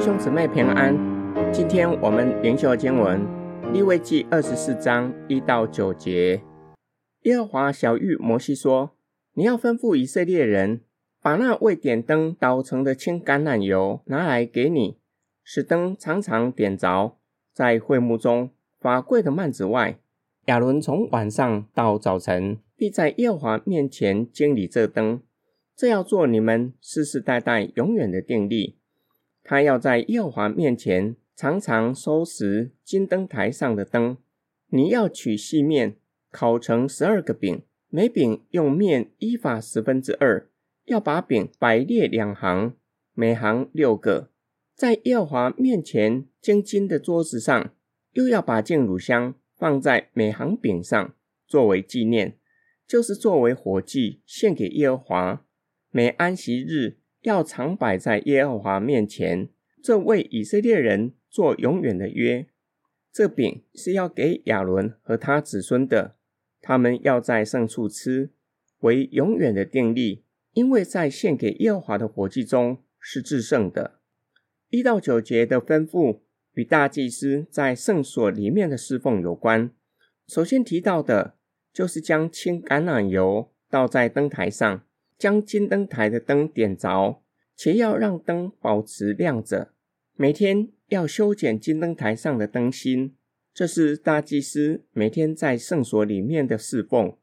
弟兄姊妹平安。今天我们灵修经文利未记二十四章一到九节。耶和华晓諭摩西说：“你要吩咐以色列人，把那为点灯捣成的青橄榄油拿来给你，使灯常常点着，在会幕中法柜的幔子外。亚伦从晚上到早晨，必在耶和华面前经理这灯。这要做你们世世代代永远的定例。”他要在耶和华面前常常收拾金灯台上的灯。你要取细面，烤成十二个饼，每饼用面依法十分之二。要把饼摆列两行，每行六个，在耶和华面前经金的桌子上。又要把净乳香放在每行饼上，作为纪念，就是作为火祭献给耶和华。每安息日。要常摆在耶和华面前，这为以色列人做永远的约。这饼是要给亚伦和他子孙的，他们要在圣处吃，为永远的定例，因为在献给耶和华的火祭中是至圣的。一到九节的吩咐与大祭司在圣所里面的侍奉有关。首先提到的就是将轻橄榄油倒在灯台上。将金灯台的灯点着，且要让灯保持亮着。每天要修剪金灯台上的灯芯，这是大祭司每天在圣所里面的侍奉。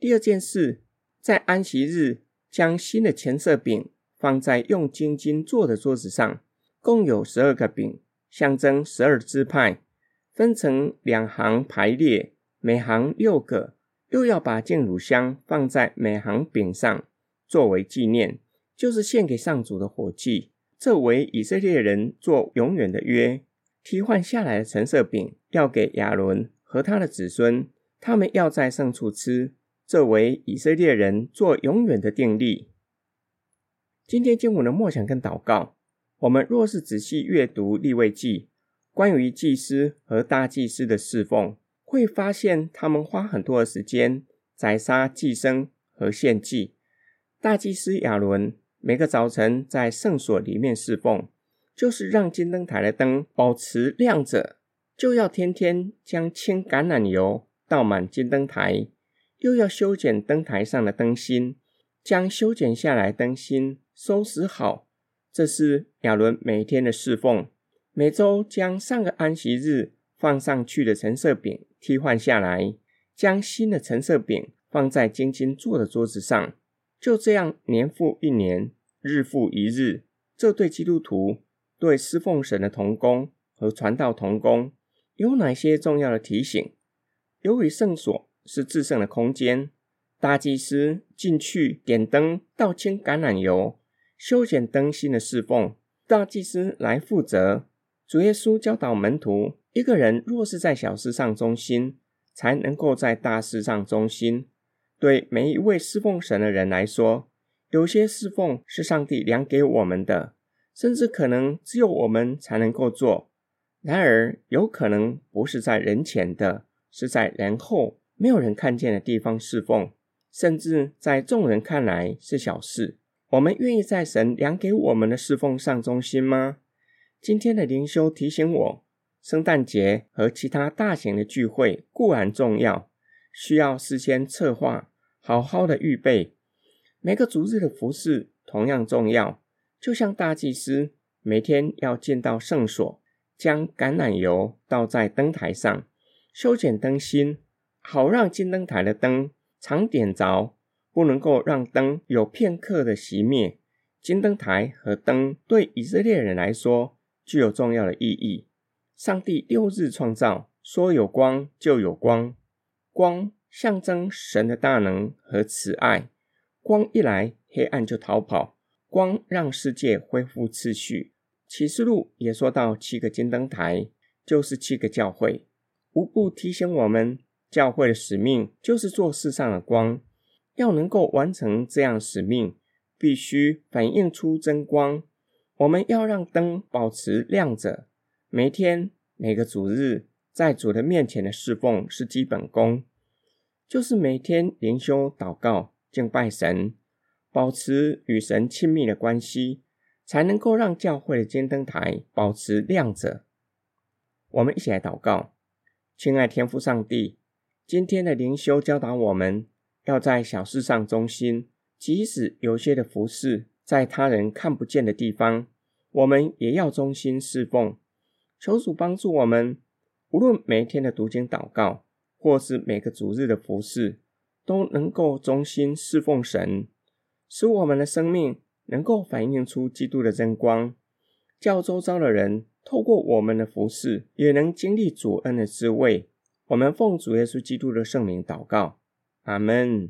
第二件事，在安息日将新的陈设饼放在用金金做的桌子上，共有十二个饼，象征十二支派，分成两行排列，每行六个。又要把净乳香放在每行饼上。作为纪念，就是献给上主的火祭。这为以色列人做永远的约。替换下来的陈设饼要给亚伦和他的子孙，他们要在圣处吃。这为以色列人做永远的定例。今天经文的默想跟祷告，我们若是仔细阅读立位记，关于祭司和大祭司的侍奉，会发现他们花很多的时间宰杀祭牲和献祭。大祭司亚伦每个早晨在圣所里面侍奉，就是让金灯台的灯保持亮着，就要天天将轻橄榄油倒满金灯台，又要修剪灯台上的灯芯，将修剪下来灯芯收拾好。这是亚伦每天的侍奉。每周将上个安息日放上去的橙色饼替换下来，将新的橙色饼放在精金做的桌子上。就这样，年复一年，日复一日。这对基督徒、对侍奉神的同工和传道同工有哪些重要的提醒？由于圣所是至圣的空间，大祭司进去点灯、倒清橄榄油、修剪灯芯的侍奉，大祭司来负责。主耶稣教导门徒：一个人若是在小事上忠心，才能够在大事上忠心。对每一位侍奉神的人来说，有些侍奉是上帝量给我们的，甚至可能只有我们才能够做。然而，有可能不是在人前的，是在人后没有人看见的地方侍奉，甚至在众人看来是小事。我们愿意在神量给我们的侍奉上忠心吗？今天的灵修提醒我，圣诞节和其他大型的聚会固然重要，需要事先策划。好好的预备，每个逐日的服事同样重要。就像大祭司每天要进到圣所，将橄榄油倒在灯台上，修剪灯芯，好让金灯台的灯常点着，不能够让灯有片刻的熄灭。金灯台和灯对以色列人来说具有重要的意义。上帝六日创造，说有光就有光，光。象征神的大能和慈爱，光一来，黑暗就逃跑；光让世界恢复秩序。启示录也说到七个金灯台，就是七个教会，无不提醒我们，教会的使命就是做世上的光。要能够完成这样使命，必须反映出真光。我们要让灯保持亮着，每天每个主日在主的面前的侍奉是基本功。就是每天灵修、祷告、敬拜神，保持与神亲密的关系，才能够让教会的金灯台保持亮着。我们一起来祷告，亲爱天父上帝，今天的灵修教导我们要在小事上忠心，即使有些的服侍在他人看不见的地方，我们也要忠心侍奉。求主帮助我们，无论每一天的读经祷告，或是每个主日的服事，都能够忠心侍奉神，使我们的生命能够反映出基督的真光，叫周遭的人透过我们的服事，也能经历主恩的滋味。我们奉主耶稣基督的圣名祷告，阿门。